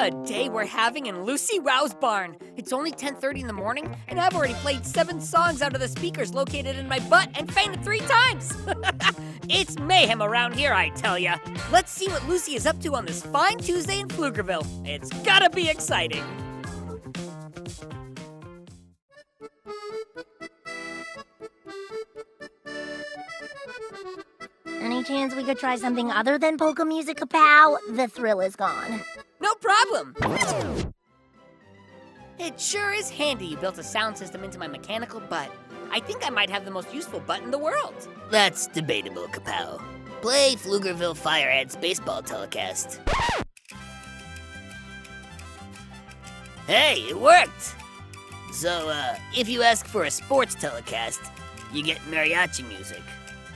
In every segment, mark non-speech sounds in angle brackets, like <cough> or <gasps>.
a day we're having in Lucy Wow's barn. It's only 10:30 in the morning, and I've already played seven songs out of the speakers located in my butt and fainted three times. <laughs> it's mayhem around here, I tell ya. Let's see what Lucy is up to on this fine Tuesday in Pflugerville. It's gotta be exciting. Any chance we could try something other than polka music, Kapow? The thrill is gone. Problem. It sure is handy you built a sound system into my mechanical butt. I think I might have the most useful butt in the world. That's debatable, Kapow. Play Pflugerville Fireheads baseball telecast. Hey, it worked! So, uh, if you ask for a sports telecast, you get mariachi music.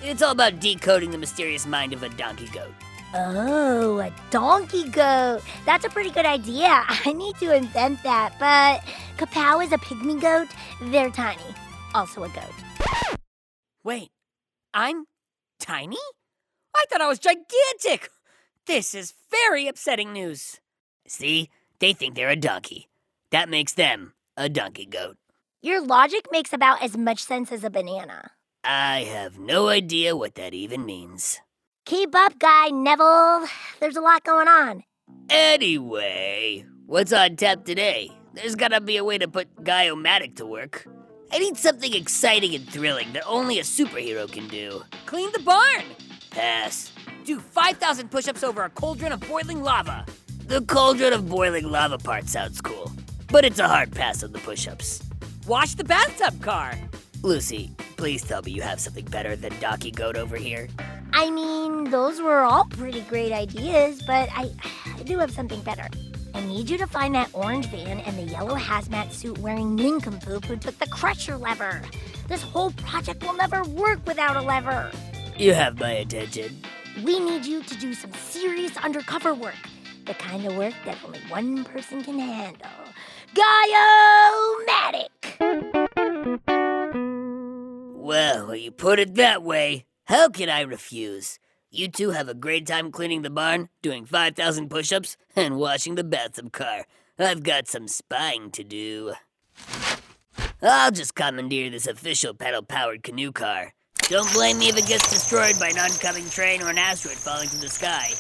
It's all about decoding the mysterious mind of a donkey goat. Oh, a donkey goat. That's a pretty good idea. <laughs> I need to invent that, but Kapow is a pygmy goat. They're tiny. Also a goat. Wait, I'm tiny? I thought I was gigantic. This is very upsetting news. See? They think they're a donkey. That makes them a donkey goat. Your logic makes about as much sense as a banana. I have no idea what that even means. Keep up, Guy Neville. There's a lot going on. Anyway, what's on tap today? There's gotta be a way to put Guy-O-Matic to work. I need something exciting and thrilling that only a superhero can do. Clean the barn. Pass. Do 5,000 push ups over a cauldron of boiling lava. The cauldron of boiling lava part sounds cool, but it's a hard pass on the push ups. Wash the bathtub car. Lucy, please tell me you have something better than Donkey Goat over here. I mean, those were all pretty great ideas, but I, I do have something better. I need you to find that orange van and the yellow hazmat suit wearing nincompoop who took the crusher lever. This whole project will never work without a lever. You have my attention. We need you to do some serious undercover work. The kind of work that only one person can handle. Guy-O-Matic! Well, you put it that way, how can I refuse? You two have a great time cleaning the barn, doing 5,000 push ups, and washing the bathtub car. I've got some spying to do. I'll just commandeer this official pedal powered canoe car. Don't blame me if it gets destroyed by an oncoming train or an asteroid falling from the sky.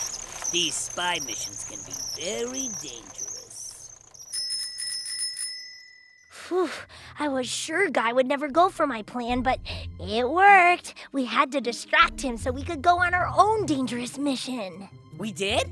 These spy missions can be very dangerous. Whew, I was sure Guy would never go for my plan, but it worked. We had to distract him so we could go on our own dangerous mission. We did?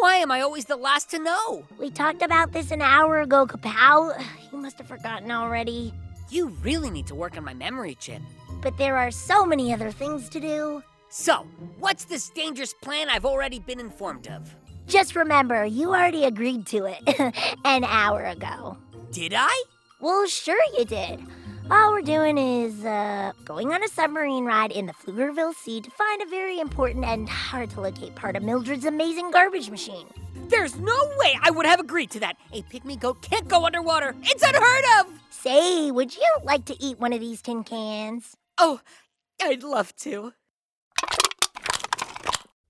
Why am I always the last to know? We talked about this an hour ago, Kapow. <sighs> You must have forgotten already. You really need to work on my memory chip. But there are so many other things to do. So, what's this dangerous plan I've already been informed of? Just remember, you already agreed to it <laughs> an hour ago. Did I? Well, sure you did. All we're doing is uh, going on a submarine ride in the Pflugerville Sea to find a very important and hard to locate part of Mildred's amazing garbage machine. There's no way I would have agreed to that. A pygmy goat can't go underwater. It's unheard of. Say, would you like to eat one of these tin cans? Oh, I'd love to.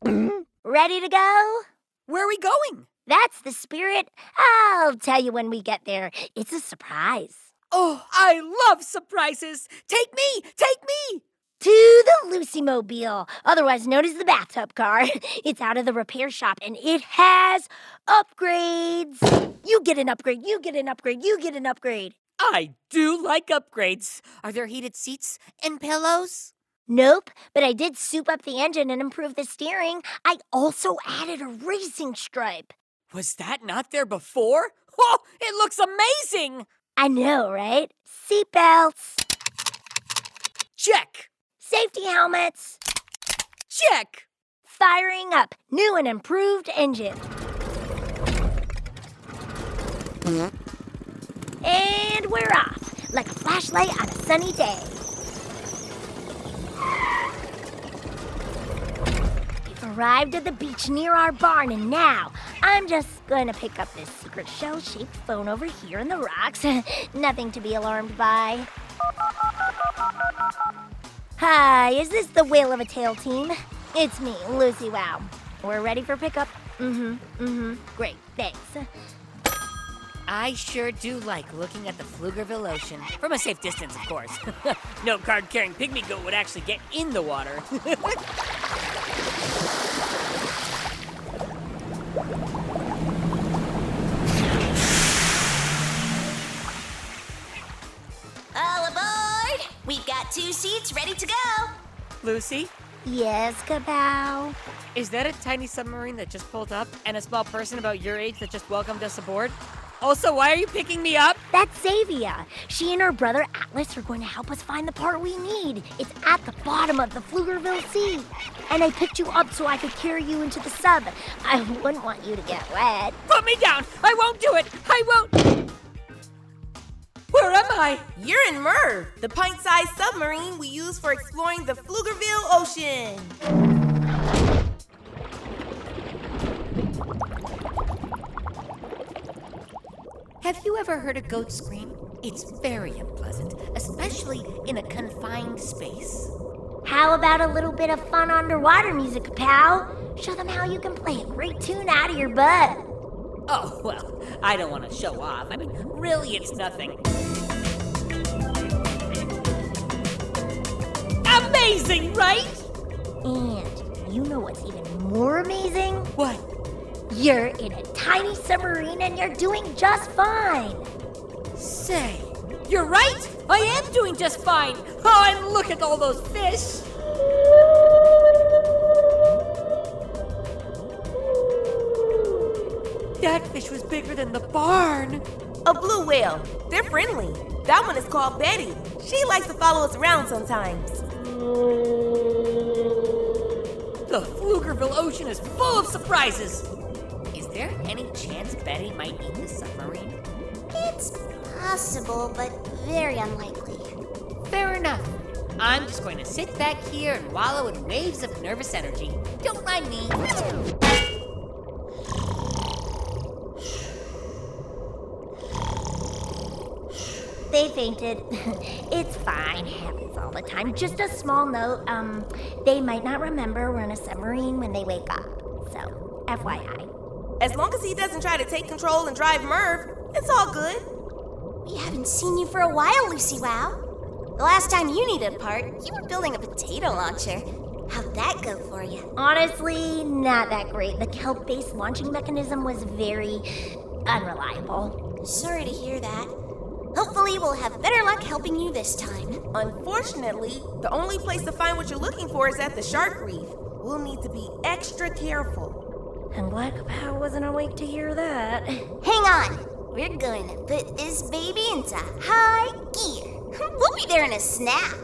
Ready to go? Where are we going? That's the spirit. I'll tell you when we get there. It's a surprise. Oh, I love surprises. Take me, take me. To the Lucy Mobile, otherwise known as the bathtub car. <laughs> It's out of the repair shop and it has upgrades. You get an upgrade, you get an upgrade, you get an upgrade. I do like upgrades. Are there heated seats and pillows? Nope, but I did soup up the engine and improve the steering. I also added a racing stripe. Was that not there before? <laughs> Oh, it looks amazing! I know, right? Seatbelts, Check, safety helmets, check. firing up new and improved engine. And we're off, like a flashlight on a sunny day. We've arrived at the beach near our barn, and now I'm just going to pick up this secret shell shaped phone over here in the rocks. <laughs> Nothing to be alarmed by. Hi, is this the Whale of a Tail team? It's me, Lucy Wow. We're ready for pickup. Mm-hmm, mm-hmm. Great, thanks. I sure do like looking at the Pflugerville Ocean. From a safe distance, of course. <laughs> no card carrying pygmy goat would actually get in the water. <laughs> We've got two seats ready to go. Lucy, Yes, Kapow. is that a tiny submarine that just pulled up and a small person about your age that just welcomed us aboard? Also, why are you picking me up? That's Xavia. She and her brother Atlas are going to help us find the part we need. It's at the bottom of the Pflugerville Sea. And I picked you up so I could carry you into the sub. I wouldn't want you to get wet. Put me down! I won't do it! I won't! Where am I? You're in Merv, the pint sized submarine we use for exploring the Pflugerville Ocean. Have you ever heard a goat scream? It's very unpleasant, especially in a confined space. How about a little bit of fun underwater music, pal? Show them how you can play a great tune out of your butt. Oh, well, I don't want to show off. I mean, really, it's nothing. Amazing, right? And you know what's even more amazing? What? You're in a tiny submarine and you're doing just fine. Say, you're right! I am doing just fine! Oh, and look at all those fish! That fish was bigger than the barn! A blue whale. They're friendly. That one is called Betty. She likes to follow us around sometimes. The Pflugerville Ocean is full of surprises! Is there any chance Betty might eat the submarine? It's possible, but very unlikely. Fair enough. I'm just going to sit back here and wallow in waves of nervous energy. Don't mind me. They fainted. <laughs> it's fine. Happens all the time. Just a small note. Um, they might not remember we're in a submarine when they wake up. So, FYI. As long as he doesn't try to take control and drive Merv, it's all good. We haven't seen you for a while, Lucy Wow. The last time you needed a part, you were building a potato launcher. How'd that go for you? Honestly, not that great. The kelp-based launching mechanism was very unreliable. Sorry to hear that. Hopefully, we'll have better luck helping you this time. Unfortunately, the only place to find what you're looking for is at the shark reef. We'll need to be extra careful. I'm glad Kapow wasn't awake to hear that. Hang on. We're going to put this baby into high gear. We'll be there in a snap.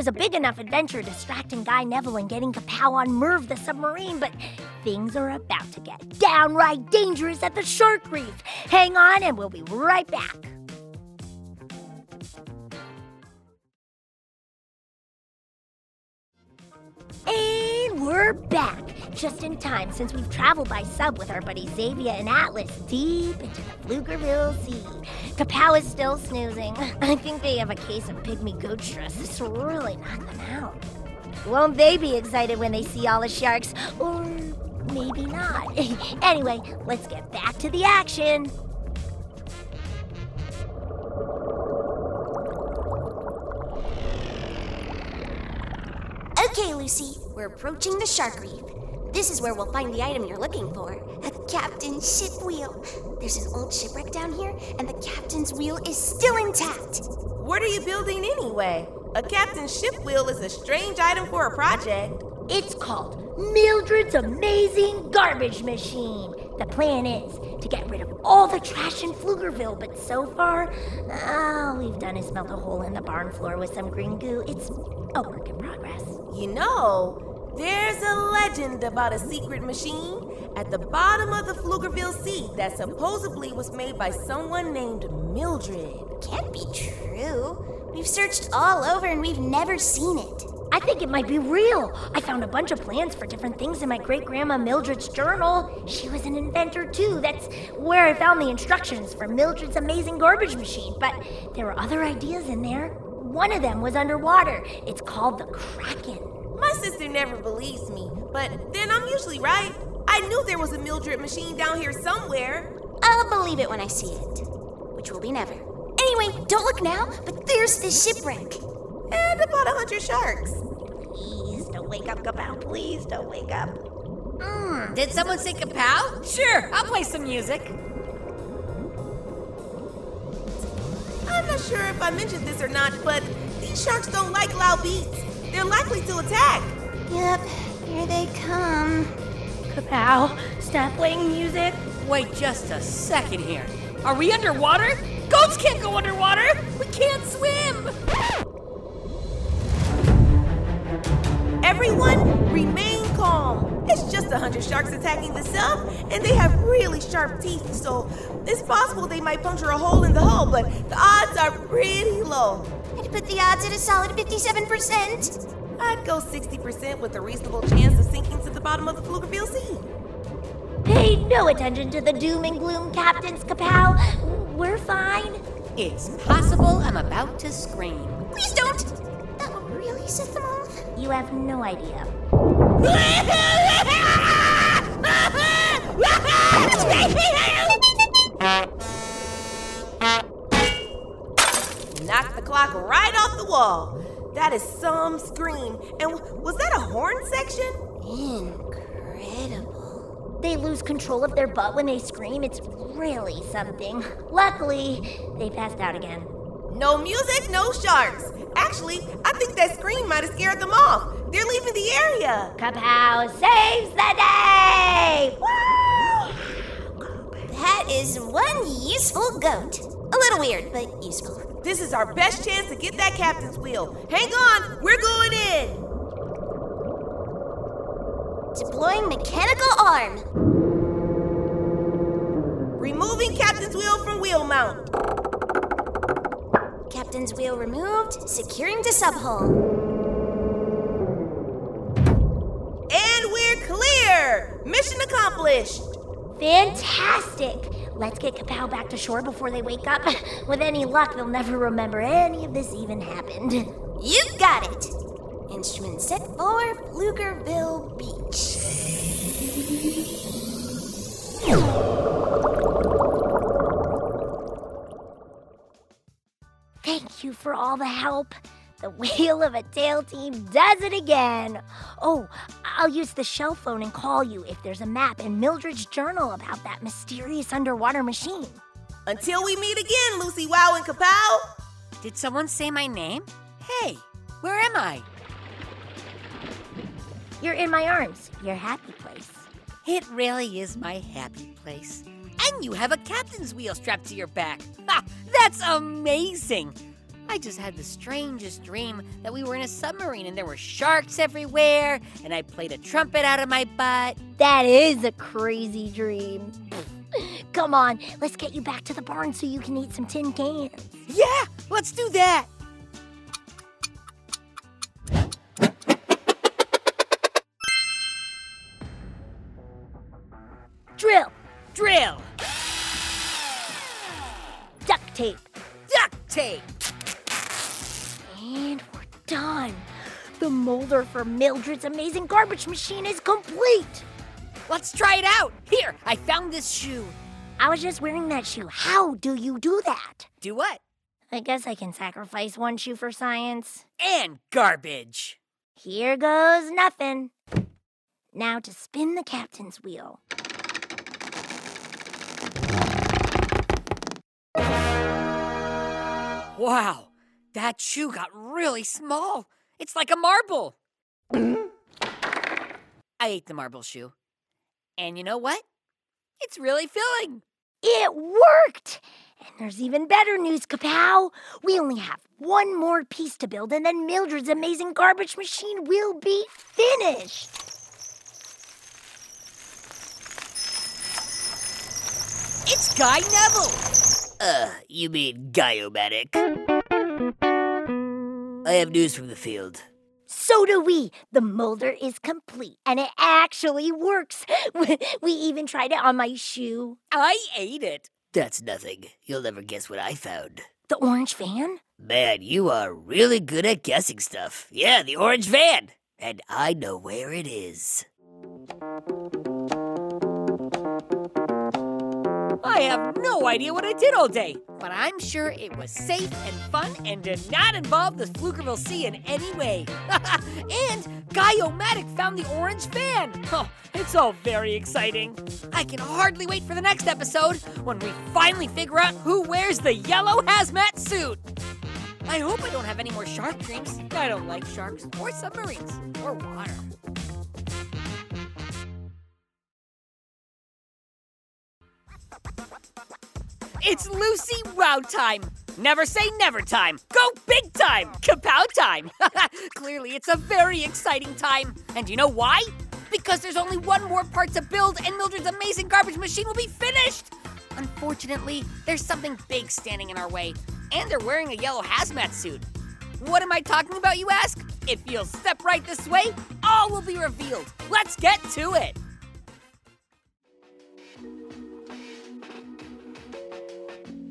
Was a big enough adventure distracting Guy Neville and getting Kapow on Merv the submarine, but things are about to get downright dangerous at the shark reef. Hang on, and we'll be right back. And we're back, just in time since we've traveled by sub with our buddies Xavia and Atlas deep into the Pflugerville Sea. Kapow is still snoozing. <laughs> I think they have a case of pygmy goat stress. This really knocked them out. Won't they be excited when they see all the sharks? Or maybe not. <laughs> anyway, let's get back to the action. Okay, Lucy, we're approaching the shark reef. This is where we'll find the item you're looking for a captain's ship wheel. There's an old shipwreck down here, and the captain's wheel is still intact. What are you building anyway? A captain's ship wheel is a strange item for a project. It's called Mildred's Amazing Garbage Machine. The plan is to get rid of all the trash in Pflugerville, but so far, all we've done is melt a hole in the barn floor with some green goo. It's a work in progress. You know, there's a legend about a secret machine at the bottom of the Pflugerville Sea that supposedly was made by someone named Mildred. Can't be true. We've searched all over and we've never seen it. I think it might be real. I found a bunch of plans for different things in my great grandma Mildred's journal. She was an inventor too. That's where I found the instructions for Mildred's amazing garbage machine. But there were other ideas in there. One of them was underwater. It's called the Kraken. My sister never believes me, but then I'm usually right. I knew there was a Mildred machine down here somewhere. I'll believe it when I see it, which will be never. Anyway, don't look now, but there's the shipwreck. And about a hundred sharks. Please don't wake up, Kapow. Please don't wake up. Hmm, did someone say kapow? Sure, I'll play some music. I'm not sure if I mentioned this or not, but these sharks don't like loud beats. They're likely to attack. Yep, here they come. Kapow, stop playing music. Wait just a second here. Are we underwater? Goats can't go underwater! We can't swim! Everyone, remain calm. It's just a hundred sharks attacking the sub, and they have really sharp teeth, so it's possible they might puncture a hole in the hull, but the odds are pretty low. I'd put the odds at a solid 57%. I'd go 60% with a reasonable chance of sinking to the bottom of the Pflugerville Sea. Pay no attention to the doom and gloom, Captains Kapow. We're fine. It's possible I'm about to scream. Please don't! That would really set them off. You have no idea. <laughs> the wall. That is some scream. And was that a horn section? Incredible. They lose control of their butt when they scream. It's really something. Luckily, they passed out again. No music, no sharks. Actually, I think that scream might have scared them off. They're leaving the area. Kapow saves the day! Woo! That is one useful goat. A little weird, but useful. This is our best chance to get that captain's wheel. Hang on, we're going in. Deploying mechanical arm. Removing captain's wheel from wheel mount. Captain's wheel removed. Securing to subhull. And we're clear. Mission accomplished. Fantastic! Let's get Kapow back to shore before they wake up. <laughs> With any luck, they'll never remember any of this even happened. <laughs> You got it. Instrument set for Pflugerville Beach. Thank you for all the help. The Wheel of a Tail team does it again. Oh, I'll use the shell phone and call you if there's a map in Mildred's journal about that mysterious underwater machine. Until we meet again, Lucy Wow and Kapow. Did someone say my name? Hey, where am I? You're in my arms, your happy place. It really is my happy place. And you have a captain's wheel strapped to your back. Ha! That's amazing! I just had the strangest dream that we were in a submarine and there were sharks everywhere, and I played a trumpet out of my butt. That is a crazy dream. Come on, let's get you back to the barn so you can eat some tin cans. Yeah, let's do that! For Mildred's amazing garbage machine is complete. Let's try it out! Here, I found this shoe. I was just wearing that shoe. How do you do that? Do what? I guess I can sacrifice one shoe for science. And garbage. Here goes nothing. Now to spin the captain's wheel. Wow, that shoe got really small. It's like a marble. I ate the marble shoe. And you know what? It's really filling. It worked! And there's even better news, Kapow. We only have one more piece to build, and then Mildred's amazing garbage machine will be finished. It's Guy Neville. Uh, you mean Guy-O-Matic. I have news from the field. So do we. The molder is complete and it actually works. <laughs> We even tried it on my shoe. I ate it. That's nothing. You'll never guess what I found. The orange van? Man, you are really good at guessing stuff. Yeah, the orange van. And I know where it is. I have no idea what I did all day, but I'm sure it was safe and fun and did not involve the Pflugerville Sea in any way. <laughs> and Guy-O-Matic found the orange van. Oh, it's all very exciting. I can hardly wait for the next episode when we finally figure out who wears the yellow hazmat suit. I hope I don't have any more shark dreams. I don't like sharks or submarines or water. It's Lucy Wow time. Never say never time. Go big time. Kapow time. <laughs> Clearly, it's a very exciting time. And you know why? Because there's only one more part to build and Mildred's amazing garbage machine will be finished. Unfortunately, there's something big standing in our way, and they're wearing a yellow hazmat suit. What am I talking about, you ask? If you'll step right this way, all will be revealed. Let's get to it.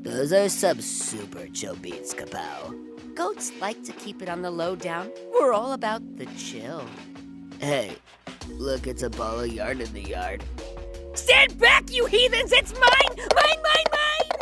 Those are some super chill beats, Kapow. Goats like to keep it on the low down. We're all about the chill. Hey, look, it's a ball of yarn in the yard. Stand back, you heathens! It's mine! Mine, mine, mine!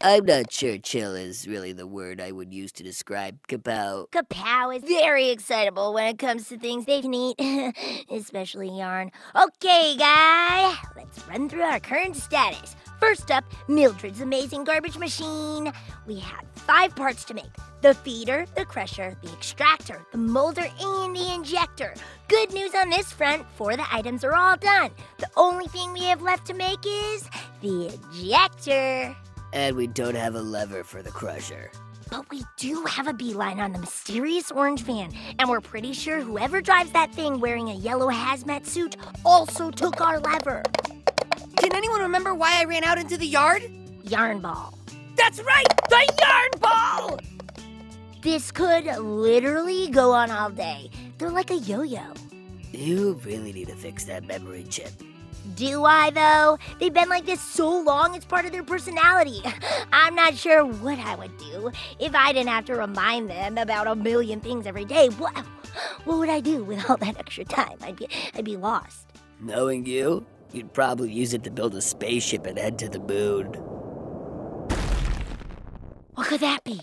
I'm not sure chill is really the word I would use to describe Kapow. Kapow is very excitable when it comes to things they can eat, <laughs> especially yarn. Okay, guy, let's run through our current status. First up, Mildred's amazing garbage machine. We had five parts to make the feeder, the crusher, the extractor, the molder, and the injector. Good news on this front four of the items are all done. The only thing we have left to make is the ejector. And we don't have a lever for the crusher. But we do have a beeline on the mysterious orange van, and we're pretty sure whoever drives that thing wearing a yellow hazmat suit also took our lever. Can anyone remember why I ran out into the yard? Yarn ball. That's right, the yarn ball! This could literally go on all day. They're like a yo yo. You really need to fix that memory chip. Do I, though? They've been like this so long, it's part of their personality. <laughs> I'm not sure what I would do if I didn't have to remind them about a million things every day. What, what would I do with all that extra time? I'd be, I'd be lost. Knowing you, you'd probably use it to build a spaceship and head to the moon. What could that be?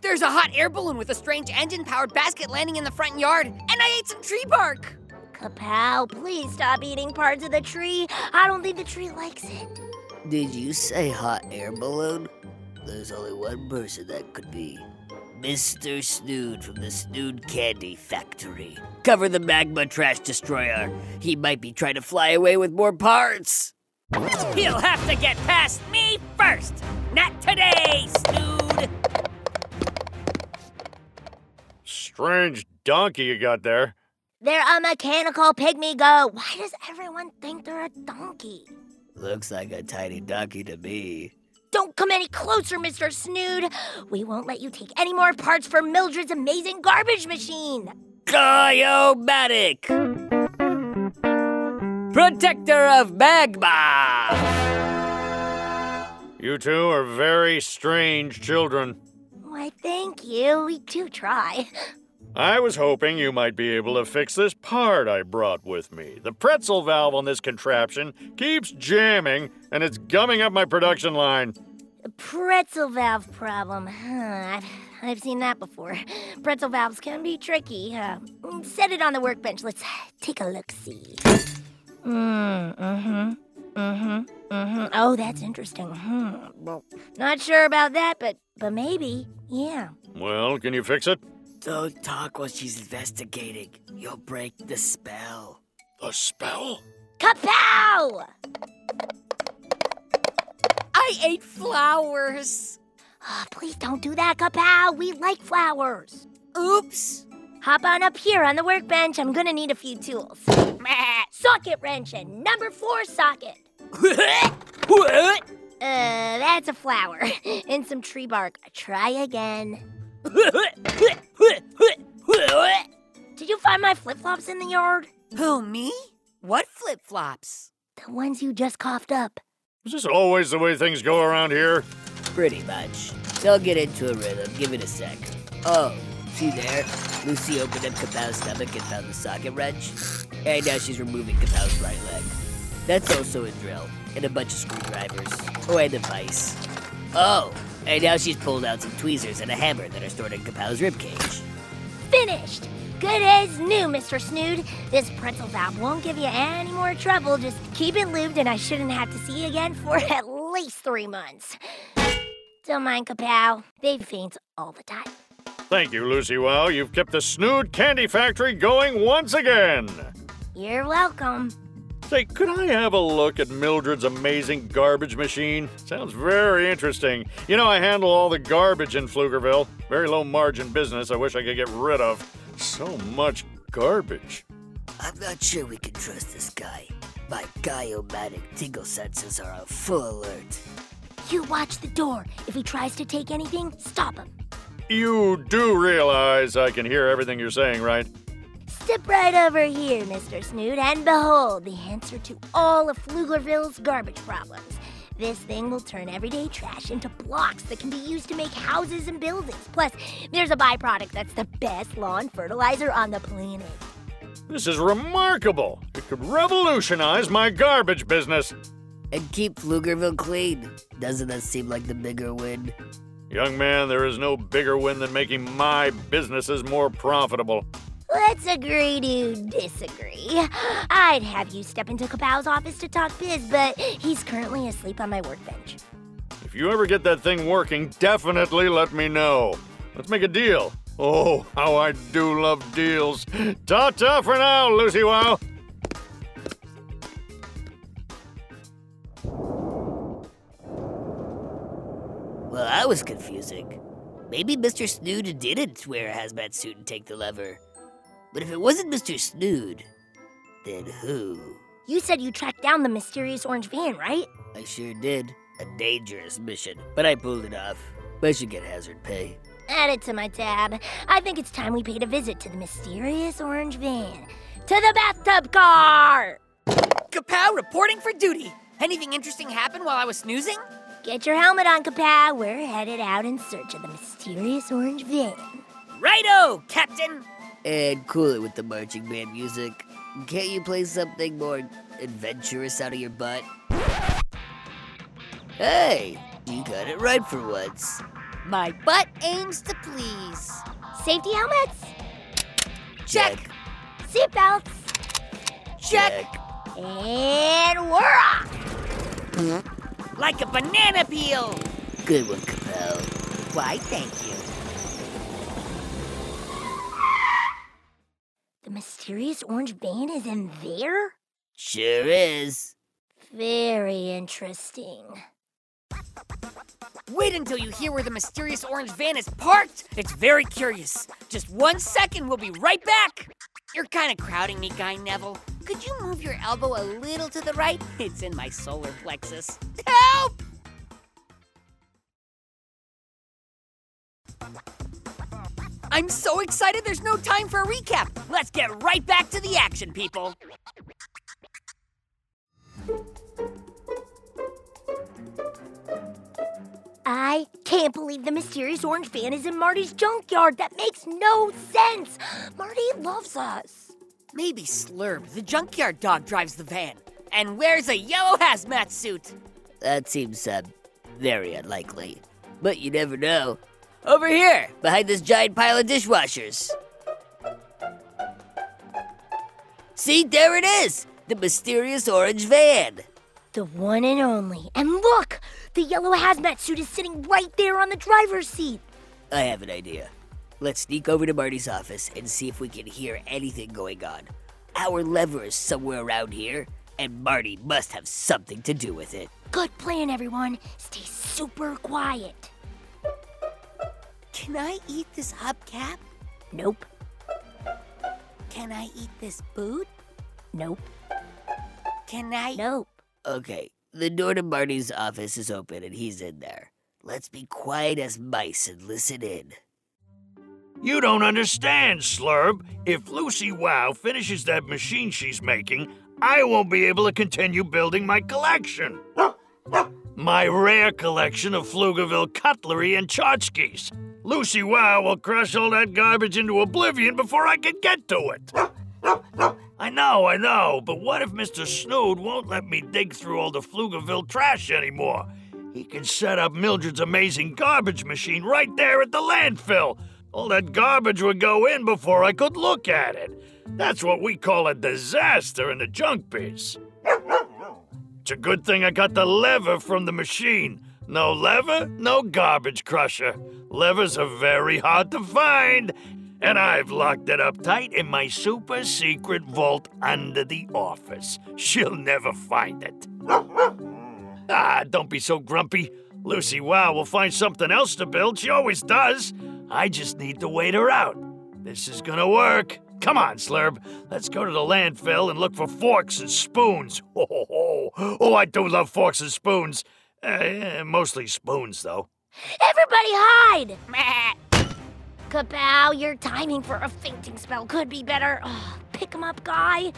There's a hot air balloon with a strange engine powered basket landing in the front yard, and I ate some tree bark. Kapow, please stop eating parts of the tree. I don't think the tree likes it. Did you say hot air balloon? There's only one person that could be. Mr. Snood from the Snood Candy Factory. Cover the magma trash destroyer. He might be trying to fly away with more parts. He'll have to get past me first. Not today, Snood. Strange donkey you got there. They're a mechanical pygmy goat. Why does everyone think they're a donkey? Looks like a tiny donkey to me. Don't come any closer, Mr. Snood. We won't let you take any more parts for Mildred's amazing garbage machine. Guy-O-Matic! Protector of magma! You two are very strange children. Why, thank you. We do try. I was hoping you might be able to fix this part I brought with me. The pretzel valve on this contraption keeps jamming and it's gumming up my production line. Pretzel valve problem. Huh, I've, I've seen that before. Pretzel valves can be tricky. Uh, set it on the workbench. Let's take a look see. Mm, mm-hmm. Mm-hmm. Mm-hmm. Oh, that's interesting. Hmm. Well, not sure about that, but but maybe. Yeah. Well, can you fix it? Don't talk while she's investigating. You'll break the spell. The spell? Kapow! I ate flowers. Oh, please don't do that, Kapow. We like flowers. Oops. Hop on up here on the workbench. I'm gonna need a few tools. <laughs> Socket wrench and number four socket. what? <laughs> Uh, that's a flower. <laughs> and some tree bark. Try again. Did you find my flip flops in the yard? Who, me? What flip flops? The ones you just coughed up. Is this always the way things go around here? Pretty much. They'll get into a rhythm. Give it a sec. Oh, see there? Lucy opened up Kapow's stomach and found the socket wrench. And now she's removing Kapow's right leg. That's also a drill. And a bunch of screwdrivers. Oh, and a vise. Oh, and now she's pulled out some tweezers and a hammer that are stored in Kapow's ribcage. Finished! Good as new, Mr. Snood. This pretzel valve won't give you any more trouble. Just keep it lubed, and I shouldn't have to see you again for <laughs> at least three months. Don't mind Kapow. They faint all the time. Thank you, Lucy Wow. You've kept the Snood Candy Factory going once again. You're welcome. Say, could I have a look at Mildred's amazing garbage machine? Sounds very interesting. You know, I handle all the garbage in Pflugerville. Very low margin business I wish I could get rid of. So much garbage. I'm not sure we can trust this guy. My Guy-O-Matic tingle senses are on full alert. You watch the door. If he tries to take anything, stop him. You do realize I can hear everything you're saying, right? Step right over here, Mr. Snood, and behold the answer to all of Pflugerville's garbage problems. This thing will turn everyday trash into blocks that can be used to make houses and buildings. Plus, there's a byproduct that's the best lawn fertilizer on the planet. This is remarkable. It could revolutionize my garbage business. And keep Pflugerville clean. Doesn't that seem like the bigger win? Young man, there is no bigger win than making my businesses more profitable. Let's agree to disagree. I'd have you step into Kapow's office to talk biz, but he's currently asleep on my workbench. If you ever get that thing working, definitely let me know. Let's make a deal. Oh, how I do love deals. Ta ta for now, Lucy Wow. Well, that was confusing. Maybe Mr. Snood didn't wear a hazmat suit and take the lever. But if it wasn't Mr. Snood, then who? You said you tracked down the mysterious orange van, right? I sure did. A dangerous mission, but I pulled it off. I should get hazard pay. Add it to my tab. I think it's time we paid a visit to the mysterious orange van. To the bathtub car! Kapow reporting for duty. Anything interesting happen while I was snoozing? Get your helmet on, Kapow. We're headed out in search of the mysterious orange van. Righto, Captain. And cool it with the marching band music. Can't you play something more adventurous out of your butt? Hey, you got it right for once. My butt aims to please. Safety helmets? Check. Seatbelts? Check. And we're off! Like a banana peel. Good one, Kapow. Why, thank you. Mysterious orange van is in there? Sure is. Very interesting. Wait until you hear where the mysterious orange van is parked. It's very curious. Just one second, we'll be right back. You're kind of crowding me, Guy Neville. Could you move your elbow a little to the right? <laughs> It's in my solar plexus. Help! I'm so excited there's no time for a recap. Let's get right back to the action, people. I can't believe the mysterious orange van is in Marty's junkyard. That makes no sense. Marty loves us. Maybe Slurb, the junkyard dog, drives the van and wears a yellow hazmat suit. That seems uh, very unlikely. But you never know. Over here, behind this giant pile of dishwashers. See, there it is! The mysterious orange van. The one and only. And look! The yellow hazmat suit is sitting right there on the driver's seat. I have an idea. Let's sneak over to Marty's office and see if we can hear anything going on. Our lever is somewhere around here, and Marty must have something to do with it. Good plan, everyone. Stay super quiet. Can I eat this hubcap? Nope. Can I eat this boot? Nope. Can I? Nope. Okay, the door to Marty's office is open and he's in there. Let's be quiet as mice and listen in. You don't understand, Slurb. If Lucy Wow finishes that machine she's making, I won't be able to continue building my collection. My rare collection of Pflugerville cutlery and tchotchkes. Lucy Wow will crush all that garbage into oblivion before I can get to it. I know, I know, but what if Mr. Snood won't let me dig through all the Pflugerville trash anymore? He can set up Mildred's amazing garbage machine right there at the landfill. All that garbage would go in before I could look at it. That's what we call a disaster in the junk biz. It's a good thing I got the lever from the machine. No lever, no garbage crusher. Levers are very hard to find, and I've locked it up tight in my super secret vault under the office. She'll never find it. <laughs> ah, don't be so grumpy. Lucy Wow will find something else to build. She always does. I just need to wait her out. This is gonna work. Come on, Slurb. Let's go to the landfill and look for forks and spoons. Oh, oh, oh. oh I do love forks and spoons. Uh, mostly spoons, though. Everybody hide! <laughs> Kapow, your timing for a fainting spell could be better. Oh, pick him up, guy.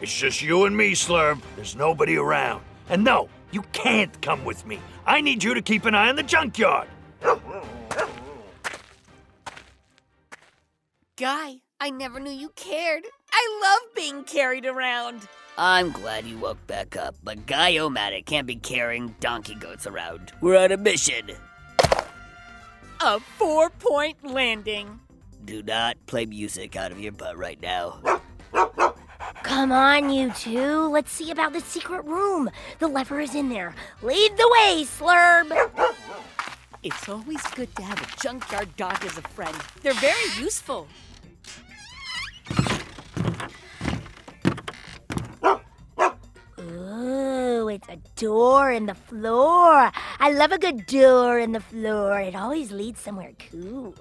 It's just you and me, Slurb. There's nobody around. And no, you can't come with me. I need you to keep an eye on the junkyard. Guy, I never knew you cared. I love being carried around. I'm glad you woke back up, but Guy-O-Matic can't be carrying donkey goats around. We're on a mission. A four point landing. Do not play music out of your butt right now. Come on, you two. Let's see about the secret room. The lever is in there. Lead the way, Slurb. It's always good to have a junkyard dog as a friend. They're very useful. Door in the floor. I love a good door in the floor. It always leads somewhere cool.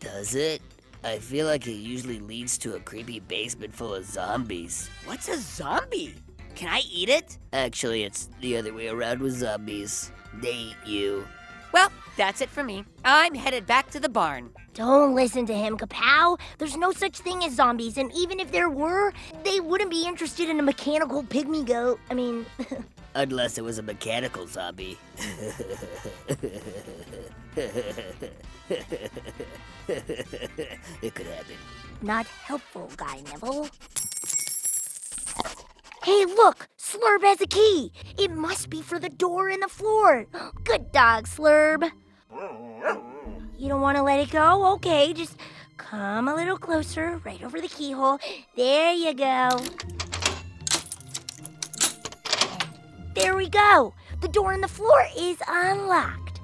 Does it? I feel like it usually leads to a creepy basement full of zombies. What's a zombie? Can I eat it? Actually, it's the other way around with zombies. They eat you. Well, that's it for me. I'm headed back to the barn. Don't listen to him, Kapow. There's no such thing as zombies, and even if there were, they wouldn't be interested in a mechanical pygmy goat. I mean, <laughs> Unless it was a mechanical zombie. it could happen. not helpful, Guy Neville. Hey, look! Slurb has a key! It must be for the door in the floor. <gasps> Good dog, Slurb. You don't want to let it go? Okay, just come a little closer, right over the keyhole. There you go. There we go. The door in the floor is unlocked.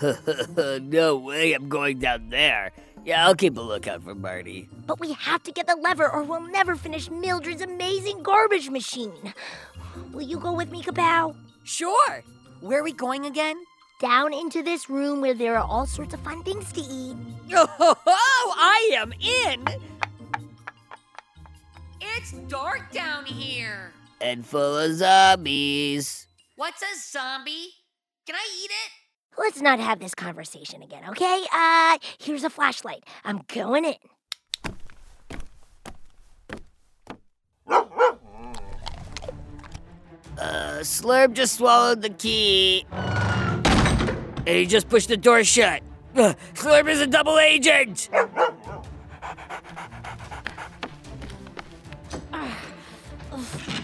<laughs> no way I'm going down there. Yeah, I'll keep a lookout for Marty. But we have to get the lever or we'll never finish Mildred's amazing garbage machine. Will you go with me, Kapow? Sure. Where are we going again? Down into this room where there are all sorts of fun things to eat. Oh, I am in. It's dark down here. And full of zombies. What's a zombie? Can I eat it? Let's not have this conversation again, okay? Uh, here's a flashlight. I'm going in. Uh, Slurb just swallowed the key. And he just pushed the door shut. Ugh, Slurb is a double agent! <sighs>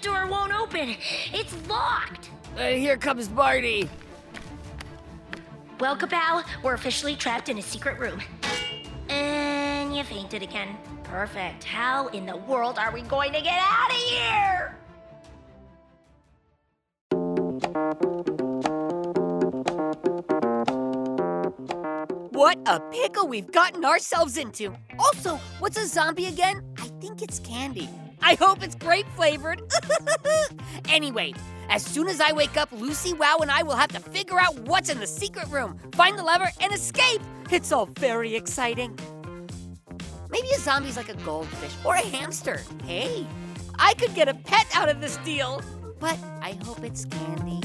The door won't open. It's locked. Uh, here comes Marty. Well, Kapow, we're officially trapped in a secret room. And you fainted again. Perfect. How in the world are we going to get out of here? What a pickle we've gotten ourselves into. Also, what's a zombie again? I think it's candy. I hope it's grape flavored. <laughs> anyway, as soon as I wake up, Lucy Wow and I will have to figure out what's in the secret room, find the lever, and escape. It's all very exciting. Maybe a zombie's like a goldfish or a hamster. Hey, I could get a pet out of this deal. but I hope it's candy.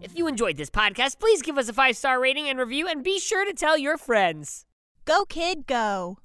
If you enjoyed this podcast, please give us a five star rating and review and be sure to tell your friends. Go, kid, go.